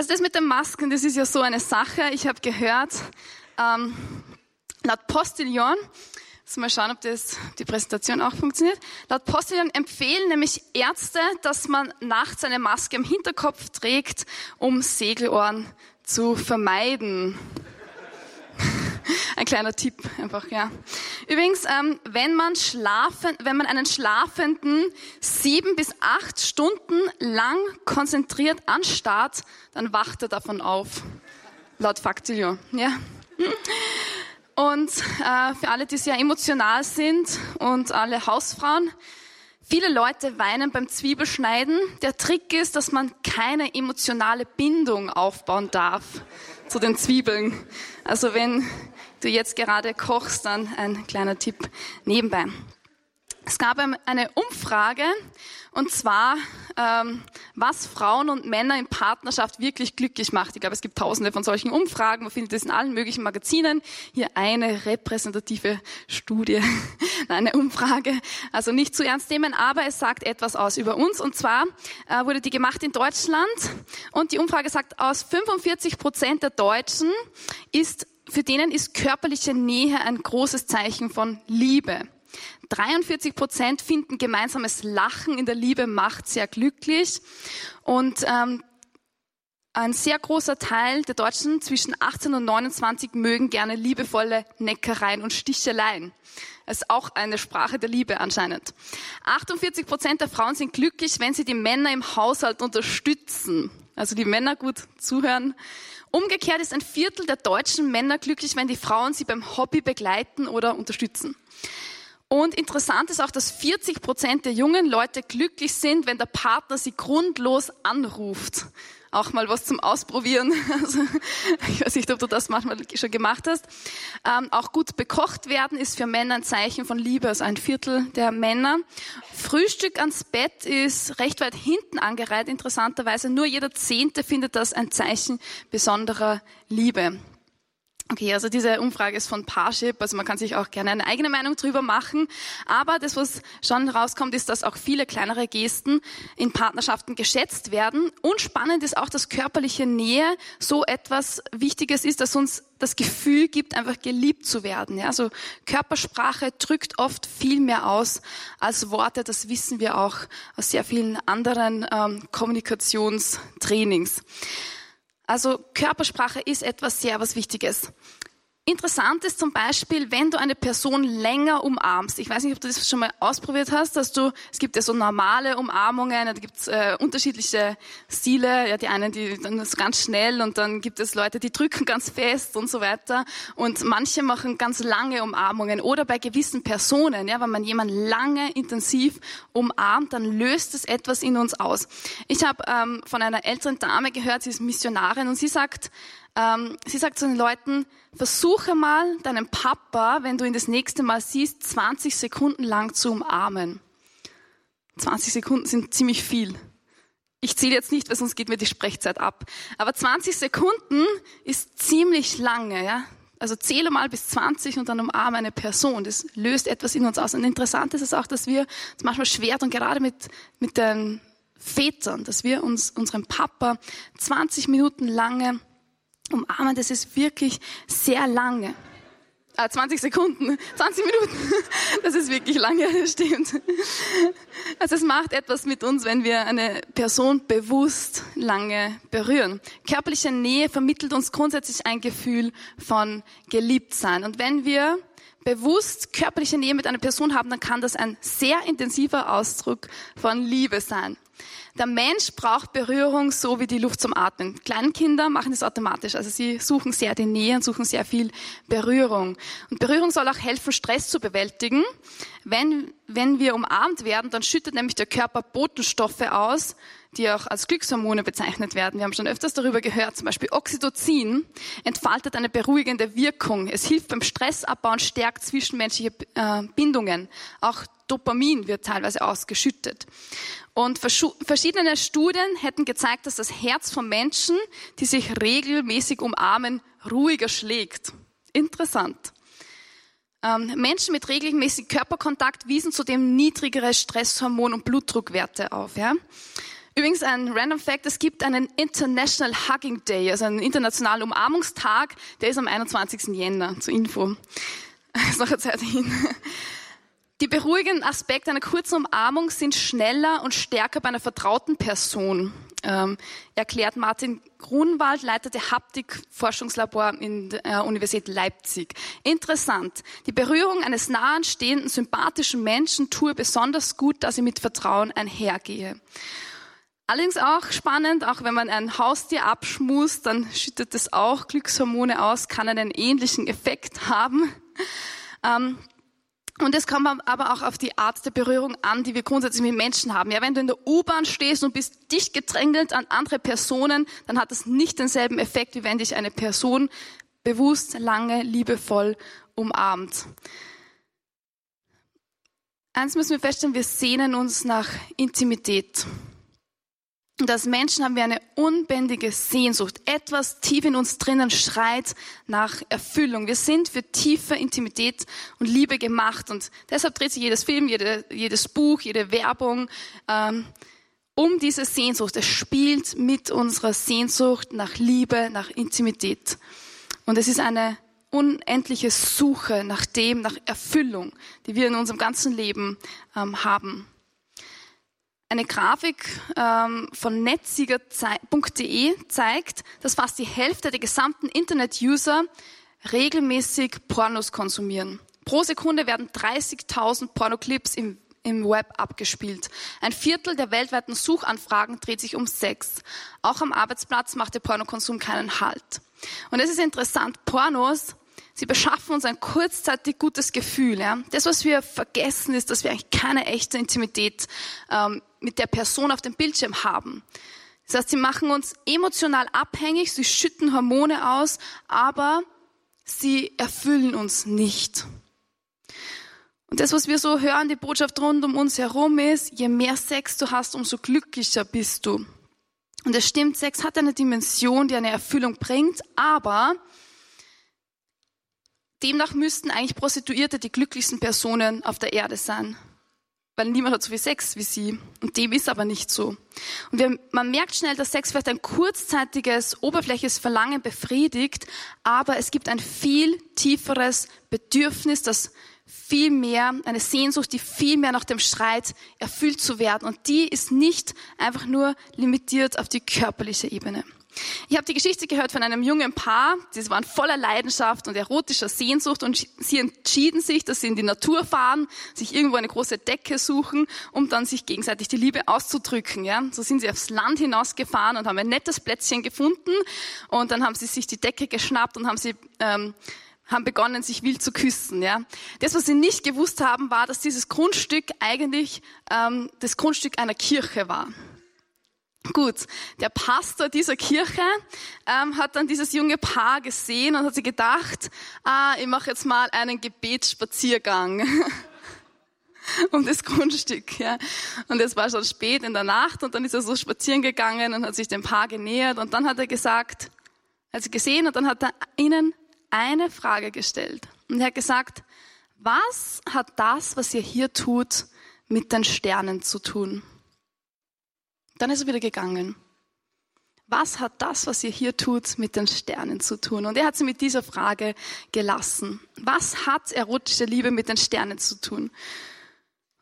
Also das mit den Masken, das ist ja so eine Sache. Ich habe gehört, ähm, laut Postillon, mal schauen, ob das, die Präsentation auch funktioniert. Laut Postillon empfehlen nämlich Ärzte, dass man nachts eine Maske im Hinterkopf trägt, um Segelohren zu vermeiden. Ein kleiner Tipp einfach, ja. Übrigens, ähm, wenn man schlafen, wenn man einen Schlafenden sieben bis acht Stunden lang konzentriert anstarrt, dann wacht er davon auf. Laut Faktilio, ja. Und äh, für alle, die sehr emotional sind und alle Hausfrauen, Viele Leute weinen beim Zwiebelschneiden. Der Trick ist, dass man keine emotionale Bindung aufbauen darf zu den Zwiebeln. Also wenn du jetzt gerade kochst, dann ein kleiner Tipp nebenbei. Es gab eine Umfrage, und zwar, ähm, was Frauen und Männer in Partnerschaft wirklich glücklich macht. Ich glaube, es gibt tausende von solchen Umfragen. Man findet das in allen möglichen Magazinen. Hier eine repräsentative Studie, eine Umfrage. Also nicht zu ernst nehmen, aber es sagt etwas aus über uns. Und zwar äh, wurde die gemacht in Deutschland. Und die Umfrage sagt aus, 45 Prozent der Deutschen ist für denen ist körperliche Nähe ein großes Zeichen von Liebe. 43 Prozent finden gemeinsames Lachen in der Liebe macht sehr glücklich. Und ähm, ein sehr großer Teil der Deutschen zwischen 18 und 29 mögen gerne liebevolle Neckereien und Sticheleien. Das ist auch eine Sprache der Liebe anscheinend. 48 Prozent der Frauen sind glücklich, wenn sie die Männer im Haushalt unterstützen. Also die Männer gut zuhören. Umgekehrt ist ein Viertel der deutschen Männer glücklich, wenn die Frauen sie beim Hobby begleiten oder unterstützen. Und interessant ist auch, dass 40 Prozent der jungen Leute glücklich sind, wenn der Partner sie grundlos anruft. Auch mal was zum Ausprobieren. Also, ich weiß nicht, ob du das manchmal schon gemacht hast. Ähm, auch gut bekocht werden ist für Männer ein Zeichen von Liebe, also ein Viertel der Männer. Frühstück ans Bett ist recht weit hinten angereiht, interessanterweise. Nur jeder Zehnte findet das ein Zeichen besonderer Liebe. Okay, also diese Umfrage ist von Parship, also man kann sich auch gerne eine eigene Meinung drüber machen. Aber das, was schon rauskommt, ist, dass auch viele kleinere Gesten in Partnerschaften geschätzt werden. Und spannend ist auch, dass körperliche Nähe so etwas Wichtiges ist, dass uns das Gefühl gibt, einfach geliebt zu werden. Ja, also Körpersprache drückt oft viel mehr aus als Worte. Das wissen wir auch aus sehr vielen anderen ähm, Kommunikationstrainings. Also Körpersprache ist etwas sehr was Wichtiges. Interessant ist zum Beispiel, wenn du eine Person länger umarmst. Ich weiß nicht, ob du das schon mal ausprobiert hast, dass du, es gibt ja so normale Umarmungen, da gibt es äh, unterschiedliche Stile. Ja, die einen, die dann ist ganz schnell und dann gibt es Leute, die drücken ganz fest und so weiter. Und manche machen ganz lange Umarmungen. Oder bei gewissen Personen, ja, wenn man jemanden lange intensiv umarmt, dann löst es etwas in uns aus. Ich habe ähm, von einer älteren Dame gehört, sie ist Missionarin und sie sagt, ähm, sie sagt zu den Leuten, versuche mal deinen Papa, wenn du ihn das nächste Mal siehst, 20 Sekunden lang zu umarmen. 20 Sekunden sind ziemlich viel. Ich zähle jetzt nicht, weil sonst geht mir die Sprechzeit ab. Aber 20 Sekunden ist ziemlich lange, ja. Also zähle mal bis 20 und dann umarme eine Person. Das löst etwas in uns aus. Und interessant ist es auch, dass wir es manchmal schwer und gerade mit, mit den Vätern, dass wir uns unserem Papa 20 Minuten lange umarmen, das ist wirklich sehr lange. Ah, 20 Sekunden, 20 Minuten, das ist wirklich lange, das stimmt. Also es macht etwas mit uns, wenn wir eine Person bewusst lange berühren. Körperliche Nähe vermittelt uns grundsätzlich ein Gefühl von geliebt sein. Und wenn wir bewusst körperliche Nähe mit einer Person haben, dann kann das ein sehr intensiver Ausdruck von Liebe sein. Der Mensch braucht Berührung so wie die Luft zum Atmen. Kleinkinder machen das automatisch. Also sie suchen sehr die Nähe und suchen sehr viel Berührung. Und Berührung soll auch helfen, Stress zu bewältigen. Wenn, wenn wir umarmt werden, dann schüttet nämlich der Körper Botenstoffe aus, die auch als Glückshormone bezeichnet werden. Wir haben schon öfters darüber gehört. Zum Beispiel Oxytocin entfaltet eine beruhigende Wirkung. Es hilft beim Stressabbau und stärkt zwischenmenschliche äh, Bindungen. Auch Dopamin wird teilweise ausgeschüttet. Und verschiedene Studien hätten gezeigt, dass das Herz von Menschen, die sich regelmäßig umarmen, ruhiger schlägt. Interessant. Ähm, Menschen mit regelmäßig Körperkontakt wiesen zudem niedrigere Stresshormon- und Blutdruckwerte auf. Ja? Übrigens ein Random Fact, es gibt einen International Hugging Day, also einen internationalen Umarmungstag, der ist am 21. Jänner, zur Info. ist noch eine Zeit hin. Die beruhigenden Aspekte einer kurzen Umarmung sind schneller und stärker bei einer vertrauten Person, ähm, erklärt Martin Grunwald, Leiter der Haptik-Forschungslabor in der Universität Leipzig. Interessant. Die Berührung eines nahen, stehenden, sympathischen Menschen tue besonders gut, dass sie mit Vertrauen einhergehe. Allerdings auch spannend, auch wenn man ein Haustier abschmust, dann schüttet es auch Glückshormone aus, kann einen ähnlichen Effekt haben. Ähm, und es kommt aber auch auf die Art der Berührung an, die wir grundsätzlich mit Menschen haben. Ja, wenn du in der U-Bahn stehst und bist dicht gedrängelt an andere Personen, dann hat das nicht denselben Effekt, wie wenn dich eine Person bewusst, lange, liebevoll umarmt. Eins müssen wir feststellen, wir sehnen uns nach Intimität. Und als Menschen haben wir eine unbändige Sehnsucht. Etwas tief in uns drinnen schreit nach Erfüllung. Wir sind für tiefe Intimität und Liebe gemacht. Und deshalb dreht sich jedes Film, jede, jedes Buch, jede Werbung ähm, um diese Sehnsucht. Es spielt mit unserer Sehnsucht nach Liebe, nach Intimität. Und es ist eine unendliche Suche nach dem, nach Erfüllung, die wir in unserem ganzen Leben ähm, haben. Eine Grafik ähm, von netzsieger.de zeigt, dass fast die Hälfte der gesamten Internet-User regelmäßig Pornos konsumieren. Pro Sekunde werden 30.000 Pornoclips im, im Web abgespielt. Ein Viertel der weltweiten Suchanfragen dreht sich um Sex. Auch am Arbeitsplatz macht der Pornokonsum keinen Halt. Und es ist interessant, Pornos Sie beschaffen uns ein kurzzeitig gutes Gefühl. Ja? Das, was wir vergessen, ist, dass wir eigentlich keine echte Intimität ähm, mit der Person auf dem Bildschirm haben. Das heißt, sie machen uns emotional abhängig, sie schütten Hormone aus, aber sie erfüllen uns nicht. Und das, was wir so hören, die Botschaft rund um uns herum ist, je mehr Sex du hast, umso glücklicher bist du. Und es stimmt, Sex hat eine Dimension, die eine Erfüllung bringt, aber Demnach müssten eigentlich Prostituierte die glücklichsten Personen auf der Erde sein. Weil niemand hat so viel Sex wie sie. Und dem ist aber nicht so. Und wir, man merkt schnell, dass Sex vielleicht ein kurzzeitiges, oberflächliches Verlangen befriedigt, aber es gibt ein viel tieferes Bedürfnis, das viel mehr, eine Sehnsucht, die viel mehr nach dem Schreit erfüllt zu werden. Und die ist nicht einfach nur limitiert auf die körperliche Ebene. Ich habe die Geschichte gehört von einem jungen Paar, sie waren voller Leidenschaft und erotischer Sehnsucht und sie entschieden sich, dass sie in die Natur fahren, sich irgendwo eine große Decke suchen, um dann sich gegenseitig die Liebe auszudrücken. Ja? So sind sie aufs Land hinausgefahren und haben ein nettes Plätzchen gefunden und dann haben sie sich die Decke geschnappt und haben sie ähm, haben begonnen, sich wild zu küssen. Ja. Das, was sie nicht gewusst haben, war, dass dieses Grundstück eigentlich ähm, das Grundstück einer Kirche war. Gut, der Pastor dieser Kirche ähm, hat dann dieses junge Paar gesehen und hat sich gedacht, ah, ich mache jetzt mal einen Gebetsspaziergang um das Grundstück. Ja. Und es war schon spät in der Nacht und dann ist er so spazieren gegangen und hat sich dem Paar genähert und dann hat er gesagt, hat sie gesehen und dann hat er ihnen eine Frage gestellt. Und er hat gesagt, was hat das, was ihr hier tut, mit den Sternen zu tun? Dann ist er wieder gegangen. Was hat das, was ihr hier tut, mit den Sternen zu tun? Und er hat sie mit dieser Frage gelassen. Was hat erotische Liebe mit den Sternen zu tun?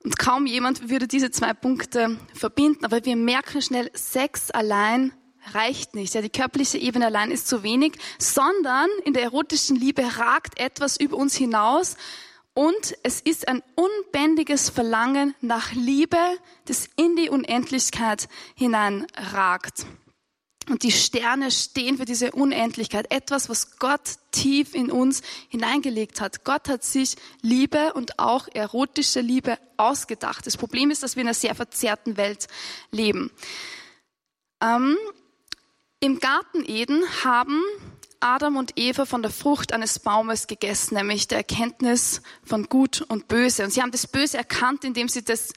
Und kaum jemand würde diese zwei Punkte verbinden, aber wir merken schnell, Sex allein reicht nicht. Ja, die körperliche Ebene allein ist zu wenig, sondern in der erotischen Liebe ragt etwas über uns hinaus, und es ist ein unbändiges Verlangen nach Liebe, das in die Unendlichkeit hineinragt. Und die Sterne stehen für diese Unendlichkeit, etwas, was Gott tief in uns hineingelegt hat. Gott hat sich Liebe und auch erotische Liebe ausgedacht. Das Problem ist, dass wir in einer sehr verzerrten Welt leben. Ähm, Im Garten Eden haben Adam und Eva von der Frucht eines Baumes gegessen, nämlich der Erkenntnis von Gut und Böse. Und sie haben das Böse erkannt, indem sie das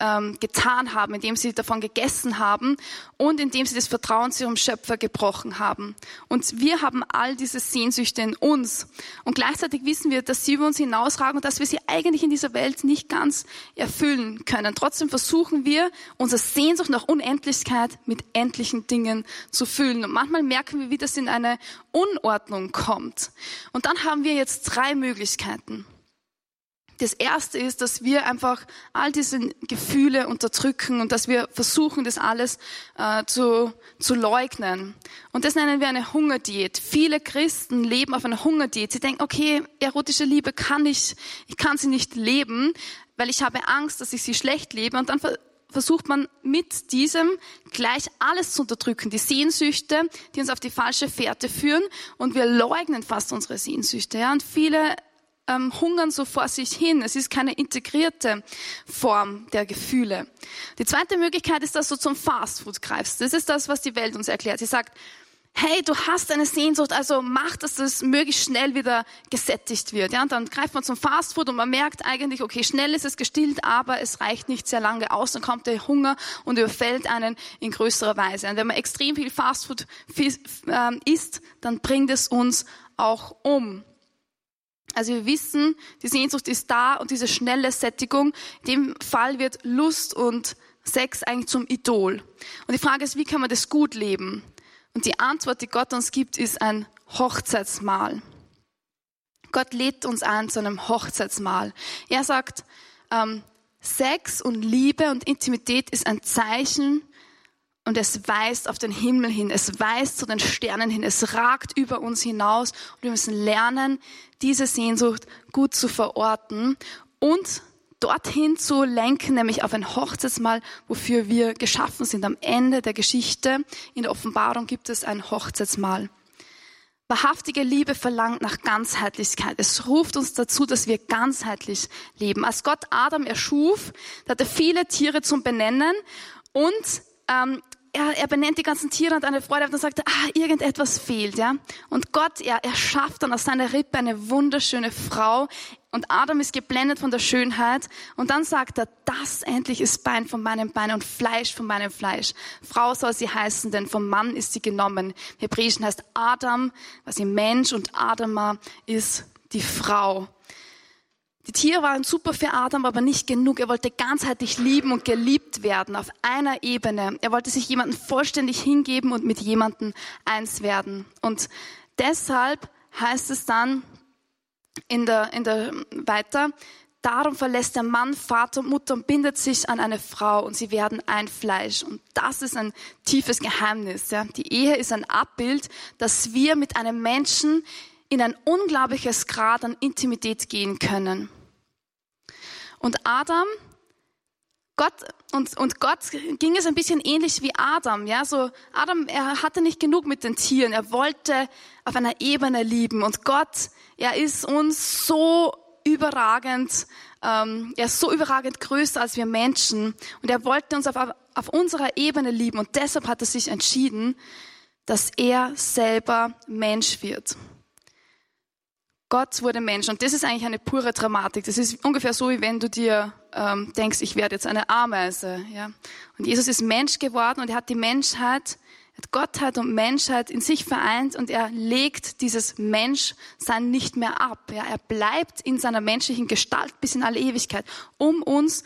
ähm, getan haben, indem sie davon gegessen haben und indem sie das Vertrauen zu ihrem Schöpfer gebrochen haben. Und wir haben all diese Sehnsüchte in uns. Und gleichzeitig wissen wir, dass sie über uns hinausragen und dass wir sie eigentlich in dieser Welt nicht ganz erfüllen können. Trotzdem versuchen wir, unsere Sehnsucht nach Unendlichkeit mit endlichen Dingen zu füllen. Und manchmal merken wir, wie das in eine Unordnung kommt. Und dann haben wir jetzt drei Möglichkeiten. Das erste ist, dass wir einfach all diese Gefühle unterdrücken und dass wir versuchen, das alles äh, zu, zu leugnen. Und das nennen wir eine Hungerdiät. Viele Christen leben auf einer Hungerdiät. Sie denken, okay, erotische Liebe kann ich, ich kann sie nicht leben, weil ich habe Angst, dass ich sie schlecht lebe. Und dann versucht man mit diesem gleich alles zu unterdrücken, die Sehnsüchte, die uns auf die falsche Fährte führen und wir leugnen fast unsere Sehnsüchte. Ja? Und viele ähm, hungern so vor sich hin. Es ist keine integrierte Form der Gefühle. Die zweite Möglichkeit ist, dass du zum Fastfood greifst. Das ist das, was die Welt uns erklärt. Sie sagt, hey, du hast eine Sehnsucht, also mach, dass das möglichst schnell wieder gesättigt wird. Ja, und dann greift man zum Fastfood und man merkt eigentlich, okay, schnell ist es gestillt, aber es reicht nicht sehr lange aus. Dann kommt der Hunger und überfällt einen in größerer Weise. Und wenn man extrem viel Fastfood ähm, isst, dann bringt es uns auch um. Also wir wissen, die Sehnsucht ist da und diese schnelle Sättigung, in dem Fall wird Lust und Sex eigentlich zum Idol. Und die Frage ist, wie kann man das gut leben? Und die Antwort, die Gott uns gibt, ist ein Hochzeitsmahl. Gott lädt uns ein zu einem Hochzeitsmahl. Er sagt, ähm, Sex und Liebe und Intimität ist ein Zeichen und es weist auf den Himmel hin, es weist zu den Sternen hin, es ragt über uns hinaus und wir müssen lernen, diese Sehnsucht gut zu verorten und dorthin zu lenken, nämlich auf ein Hochzeitsmahl, wofür wir geschaffen sind. Am Ende der Geschichte in der Offenbarung gibt es ein Hochzeitsmahl. Wahrhaftige Liebe verlangt nach Ganzheitlichkeit. Es ruft uns dazu, dass wir ganzheitlich leben. Als Gott Adam erschuf, hat er viele Tiere zum Benennen und ähm, er, er benennt die ganzen Tiere und eine Freude und dann sagt er, ah, irgendetwas fehlt, ja. Und Gott, er, er schafft dann aus seiner Rippe eine wunderschöne Frau und Adam ist geblendet von der Schönheit und dann sagt er, das endlich ist Bein von meinem Bein und Fleisch von meinem Fleisch. Frau soll sie heißen, denn vom Mann ist sie genommen. Im Hebräischen heißt Adam, was sie Mensch und Adama ist die Frau. Die Tiere waren super für Adam, aber nicht genug. Er wollte ganzheitlich lieben und geliebt werden auf einer Ebene. Er wollte sich jemandem vollständig hingeben und mit jemandem eins werden. Und deshalb heißt es dann in der, in der weiter, darum verlässt der Mann Vater und Mutter und bindet sich an eine Frau und sie werden ein Fleisch. Und das ist ein tiefes Geheimnis. Ja. Die Ehe ist ein Abbild, dass wir mit einem Menschen in ein unglaubliches Grad an Intimität gehen können. Und Adam, Gott, und, und Gott ging es ein bisschen ähnlich wie Adam, ja, so Adam, er hatte nicht genug mit den Tieren, er wollte auf einer Ebene lieben und Gott, er ist uns so überragend, ähm, er ist so überragend größer als wir Menschen und er wollte uns auf, auf unserer Ebene lieben und deshalb hat er sich entschieden, dass er selber Mensch wird. Gott wurde Mensch. Und das ist eigentlich eine pure Dramatik. Das ist ungefähr so, wie wenn du dir ähm, denkst, ich werde jetzt eine Ameise. Ja? Und Jesus ist Mensch geworden und er hat die Menschheit, hat Gottheit und Menschheit in sich vereint und er legt dieses Menschsein nicht mehr ab. Ja? Er bleibt in seiner menschlichen Gestalt bis in alle Ewigkeit, um uns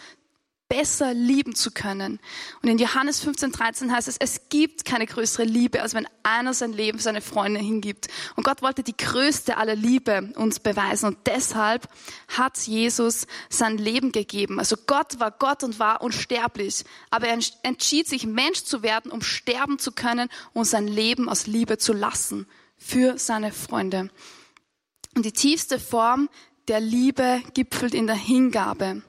besser lieben zu können. Und in Johannes 15, 13 heißt es, es gibt keine größere Liebe, als wenn einer sein Leben für seine Freunde hingibt. Und Gott wollte die größte aller Liebe uns beweisen. Und deshalb hat Jesus sein Leben gegeben. Also Gott war Gott und war unsterblich. Aber er entschied sich, Mensch zu werden, um sterben zu können und sein Leben aus Liebe zu lassen für seine Freunde. Und die tiefste Form der Liebe gipfelt in der Hingabe.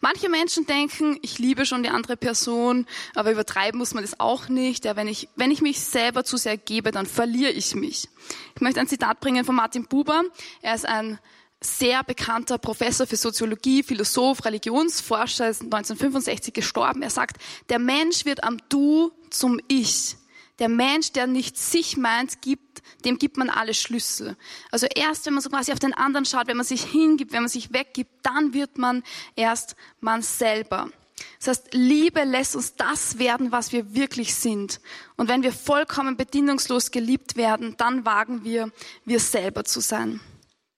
Manche Menschen denken, ich liebe schon die andere Person, aber übertreiben muss man das auch nicht. Ja, wenn, ich, wenn ich mich selber zu sehr gebe, dann verliere ich mich. Ich möchte ein Zitat bringen von Martin Buber. Er ist ein sehr bekannter Professor für Soziologie, Philosoph, Religionsforscher, ist 1965 gestorben. Er sagt, der Mensch wird am Du zum Ich. Der Mensch, der nicht sich meint, gibt, dem gibt man alle Schlüssel. Also erst, wenn man so quasi auf den anderen schaut, wenn man sich hingibt, wenn man sich weggibt, dann wird man erst man selber. Das heißt, Liebe lässt uns das werden, was wir wirklich sind. Und wenn wir vollkommen bedingungslos geliebt werden, dann wagen wir, wir selber zu sein.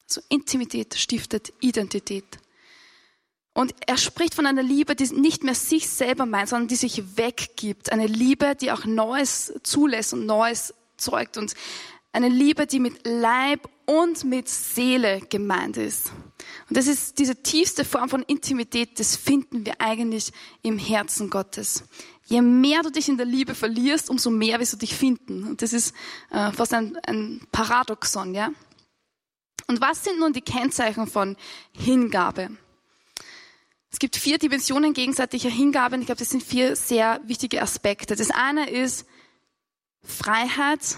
Also Intimität stiftet Identität. Und er spricht von einer Liebe, die nicht mehr sich selber meint, sondern die sich weggibt. Eine Liebe, die auch Neues zulässt und Neues zeugt. Und eine Liebe, die mit Leib und mit Seele gemeint ist. Und das ist diese tiefste Form von Intimität, das finden wir eigentlich im Herzen Gottes. Je mehr du dich in der Liebe verlierst, umso mehr wirst du dich finden. Und das ist äh, fast ein, ein Paradoxon, ja. Und was sind nun die Kennzeichen von Hingabe? Es gibt vier Dimensionen gegenseitiger Hingabe und ich glaube, das sind vier sehr wichtige Aspekte. Das eine ist Freiheit,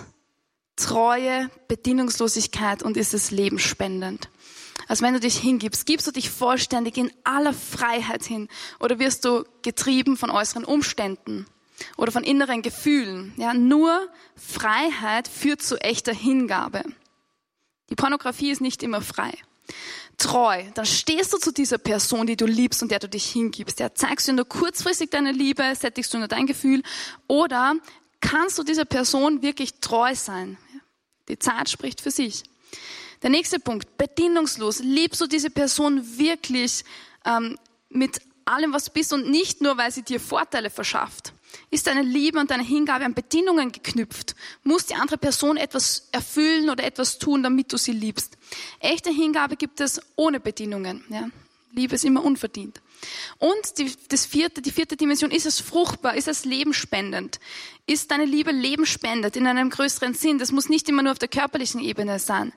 Treue, Bedingungslosigkeit und ist es lebensspendend. Also wenn du dich hingibst, gibst du dich vollständig in aller Freiheit hin oder wirst du getrieben von äußeren Umständen oder von inneren Gefühlen. Ja, nur Freiheit führt zu echter Hingabe. Die Pornografie ist nicht immer frei. Treu, dann stehst du zu dieser Person, die du liebst und der du dich hingibst. Ja, zeigst du nur kurzfristig deine Liebe, sättigst du nur dein Gefühl oder kannst du dieser Person wirklich treu sein? Die Zeit spricht für sich. Der nächste Punkt, bedingungslos. Liebst du diese Person wirklich ähm, mit allem, was du bist und nicht nur, weil sie dir Vorteile verschafft? Ist deine Liebe und deine Hingabe an Bedingungen geknüpft? Muss die andere Person etwas erfüllen oder etwas tun, damit du sie liebst? Echte Hingabe gibt es ohne Bedingungen. Ja? Liebe ist immer unverdient. Und die, das vierte, die vierte Dimension, ist es fruchtbar, ist es lebenspendend? Ist deine Liebe lebenspendend in einem größeren Sinn? Das muss nicht immer nur auf der körperlichen Ebene sein.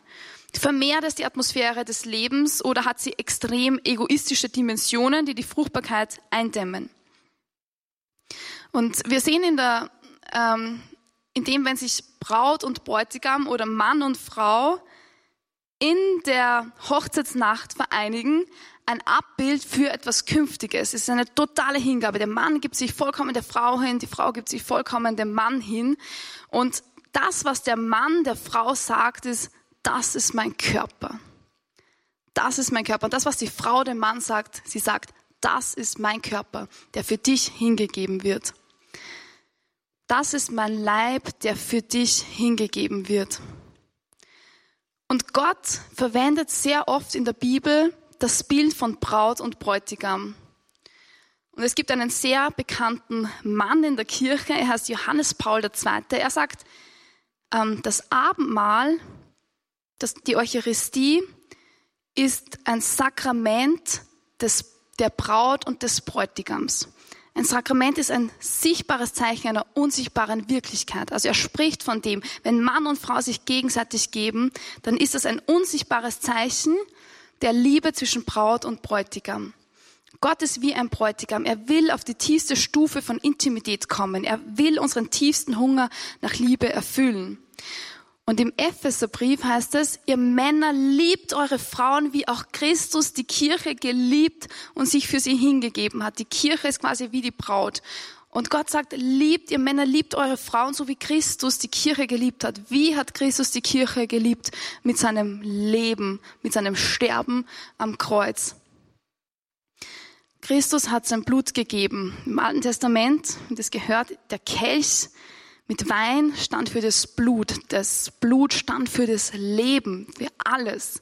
Vermehrt es die Atmosphäre des Lebens oder hat sie extrem egoistische Dimensionen, die die Fruchtbarkeit eindämmen? Und wir sehen in der, ähm, in dem, wenn sich Braut und Bräutigam oder Mann und Frau in der Hochzeitsnacht vereinigen, ein Abbild für etwas Künftiges. Es ist eine totale Hingabe. Der Mann gibt sich vollkommen der Frau hin, die Frau gibt sich vollkommen dem Mann hin. Und das, was der Mann der Frau sagt, ist, das ist mein Körper. Das ist mein Körper. Und das, was die Frau dem Mann sagt, sie sagt, das ist mein Körper, der für dich hingegeben wird. Das ist mein Leib, der für dich hingegeben wird. Und Gott verwendet sehr oft in der Bibel das Bild von Braut und Bräutigam. Und es gibt einen sehr bekannten Mann in der Kirche, er heißt Johannes Paul II. Er sagt, ähm, das Abendmahl, die Eucharistie ist ein Sakrament des, der Braut und des Bräutigams. Ein Sakrament ist ein sichtbares Zeichen einer unsichtbaren Wirklichkeit. Also er spricht von dem, wenn Mann und Frau sich gegenseitig geben, dann ist das ein unsichtbares Zeichen der Liebe zwischen Braut und Bräutigam. Gott ist wie ein Bräutigam. Er will auf die tiefste Stufe von Intimität kommen. Er will unseren tiefsten Hunger nach Liebe erfüllen. Und im Epheserbrief heißt es, ihr Männer liebt eure Frauen, wie auch Christus die Kirche geliebt und sich für sie hingegeben hat. Die Kirche ist quasi wie die Braut. Und Gott sagt, liebt ihr Männer, liebt eure Frauen, so wie Christus die Kirche geliebt hat. Wie hat Christus die Kirche geliebt? Mit seinem Leben, mit seinem Sterben am Kreuz. Christus hat sein Blut gegeben. Im Alten Testament, das gehört, der Kelch mit Wein stand für das Blut. Das Blut stand für das Leben, für alles.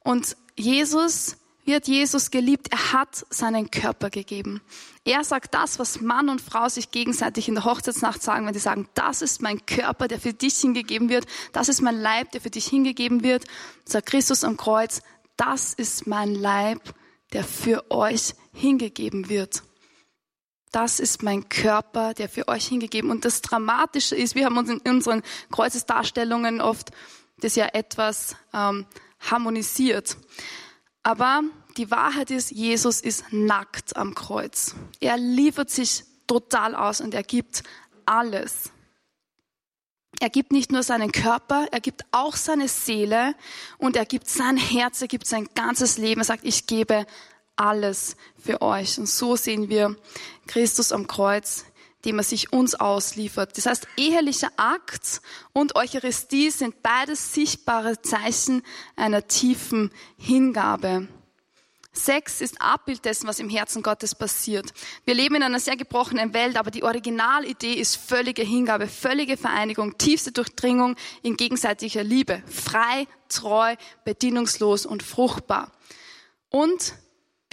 Und Jesus, hat Jesus geliebt? Er hat seinen Körper gegeben. Er sagt das, was Mann und Frau sich gegenseitig in der Hochzeitsnacht sagen, wenn sie sagen, das ist mein Körper, der für dich hingegeben wird. Das ist mein Leib, der für dich hingegeben wird. Sagt Christus am Kreuz, das ist mein Leib, der für euch hingegeben wird das ist mein Körper, der für euch hingegeben. Und das Dramatische ist, wir haben uns in unseren Kreuzesdarstellungen oft das ja etwas ähm, harmonisiert. Aber die Wahrheit ist, Jesus ist nackt am Kreuz. Er liefert sich total aus und er gibt alles. Er gibt nicht nur seinen Körper, er gibt auch seine Seele und er gibt sein Herz, er gibt sein ganzes Leben. Er sagt, ich gebe alles für euch. Und so sehen wir Christus am Kreuz, dem er sich uns ausliefert. Das heißt, ehelicher Akt und Eucharistie sind beides sichtbare Zeichen einer tiefen Hingabe. Sex ist Abbild dessen, was im Herzen Gottes passiert. Wir leben in einer sehr gebrochenen Welt, aber die Originalidee ist völlige Hingabe, völlige Vereinigung, tiefste Durchdringung in gegenseitiger Liebe. Frei, treu, bedienungslos und fruchtbar. Und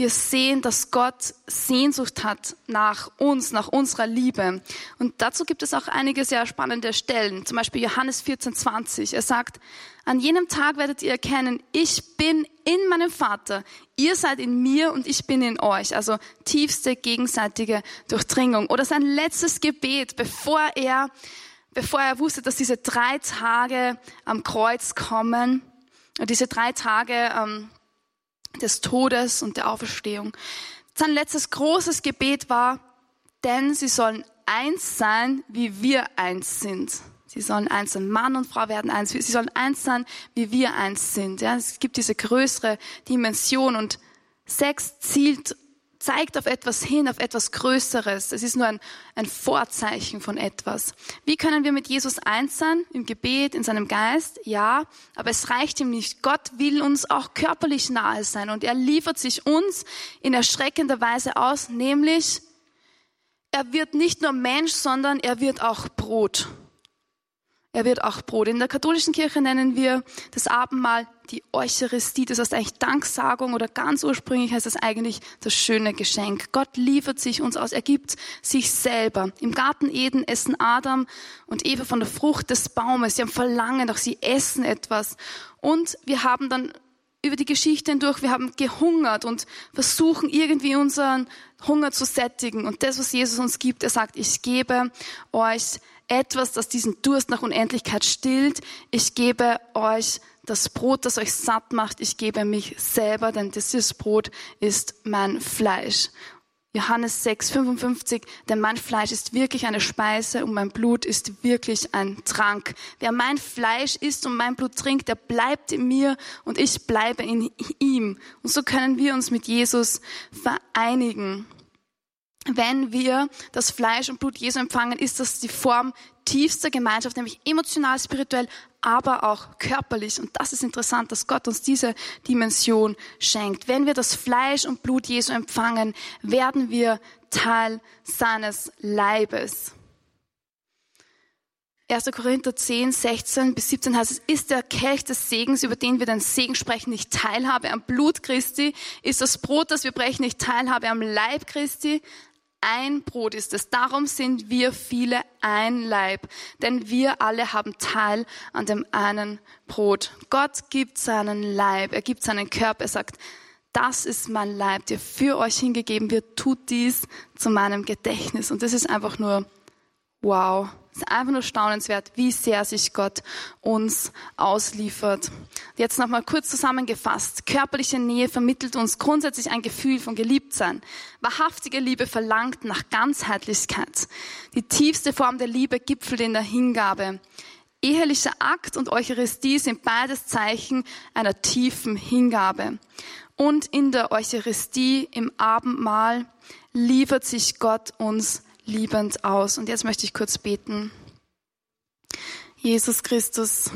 wir sehen, dass Gott Sehnsucht hat nach uns, nach unserer Liebe. Und dazu gibt es auch einige sehr spannende Stellen. Zum Beispiel Johannes 14, 20. Er sagt, an jenem Tag werdet ihr erkennen, ich bin in meinem Vater, ihr seid in mir und ich bin in euch. Also tiefste gegenseitige Durchdringung. Oder sein letztes Gebet, bevor er, bevor er wusste, dass diese drei Tage am Kreuz kommen, diese drei Tage, ähm, des Todes und der Auferstehung. Sein letztes großes Gebet war, denn sie sollen eins sein, wie wir eins sind. Sie sollen eins sein. Mann und Frau werden eins. Sie sollen eins sein, wie wir eins sind. Ja, es gibt diese größere Dimension und Sex zielt zeigt auf etwas hin, auf etwas Größeres. Es ist nur ein, ein Vorzeichen von etwas. Wie können wir mit Jesus eins sein? Im Gebet, in seinem Geist? Ja, aber es reicht ihm nicht. Gott will uns auch körperlich nahe sein und er liefert sich uns in erschreckender Weise aus, nämlich er wird nicht nur Mensch, sondern er wird auch Brot. Er wird auch Brot. In der katholischen Kirche nennen wir das Abendmahl die Eucharistie. Das heißt eigentlich Danksagung oder ganz ursprünglich heißt es eigentlich das schöne Geschenk. Gott liefert sich uns aus. Er gibt sich selber. Im Garten Eden essen Adam und Eva von der Frucht des Baumes. Sie haben Verlangen, doch sie essen etwas. Und wir haben dann über die Geschichte hindurch, wir haben gehungert und versuchen irgendwie unseren Hunger zu sättigen. Und das, was Jesus uns gibt, er sagt, ich gebe euch etwas, das diesen Durst nach Unendlichkeit stillt. Ich gebe euch das Brot, das euch satt macht. Ich gebe mich selber, denn dieses Brot ist mein Fleisch. Johannes 6, 55, denn mein Fleisch ist wirklich eine Speise und mein Blut ist wirklich ein Trank. Wer mein Fleisch isst und mein Blut trinkt, der bleibt in mir und ich bleibe in ihm. Und so können wir uns mit Jesus vereinigen wenn wir das Fleisch und Blut Jesu empfangen, ist das die Form tiefster Gemeinschaft, nämlich emotional, spirituell, aber auch körperlich. Und das ist interessant, dass Gott uns diese Dimension schenkt. Wenn wir das Fleisch und Blut Jesu empfangen, werden wir Teil seines Leibes. 1. Korinther 10, 16 bis 17 heißt es, ist der Kelch des Segens, über den wir den Segen sprechen, nicht Teilhabe am Blut Christi? Ist das Brot, das wir brechen, nicht Teilhabe am Leib Christi? Ein Brot ist es. Darum sind wir viele ein Leib, denn wir alle haben Teil an dem einen Brot. Gott gibt seinen Leib, er gibt seinen Körper, er sagt, das ist mein Leib, der für euch hingegeben wird, tut dies zu meinem Gedächtnis. Und das ist einfach nur wow. Es ist einfach nur staunenswert, wie sehr sich Gott uns ausliefert. Jetzt nochmal kurz zusammengefasst. Körperliche Nähe vermittelt uns grundsätzlich ein Gefühl von Geliebtsein. Wahrhaftige Liebe verlangt nach Ganzheitlichkeit. Die tiefste Form der Liebe gipfelt in der Hingabe. Ehelicher Akt und Eucharistie sind beides Zeichen einer tiefen Hingabe. Und in der Eucharistie, im Abendmahl, liefert sich Gott uns liebend aus. Und jetzt möchte ich kurz beten. Jesus Christus,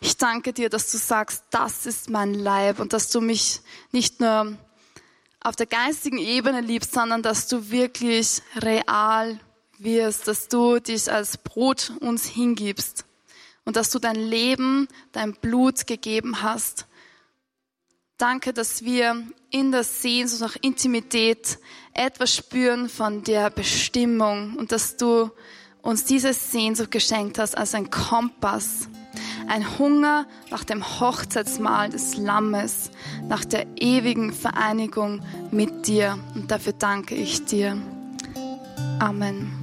ich danke dir, dass du sagst, das ist mein Leib und dass du mich nicht nur auf der geistigen Ebene liebst, sondern dass du wirklich real wirst, dass du dich als Brot uns hingibst und dass du dein Leben, dein Blut gegeben hast. Danke, dass wir in der Sehnsucht nach Intimität etwas spüren von der Bestimmung und dass du uns diese Sehnsucht geschenkt hast als ein Kompass, ein Hunger nach dem Hochzeitsmahl des Lammes, nach der ewigen Vereinigung mit dir. Und dafür danke ich dir. Amen.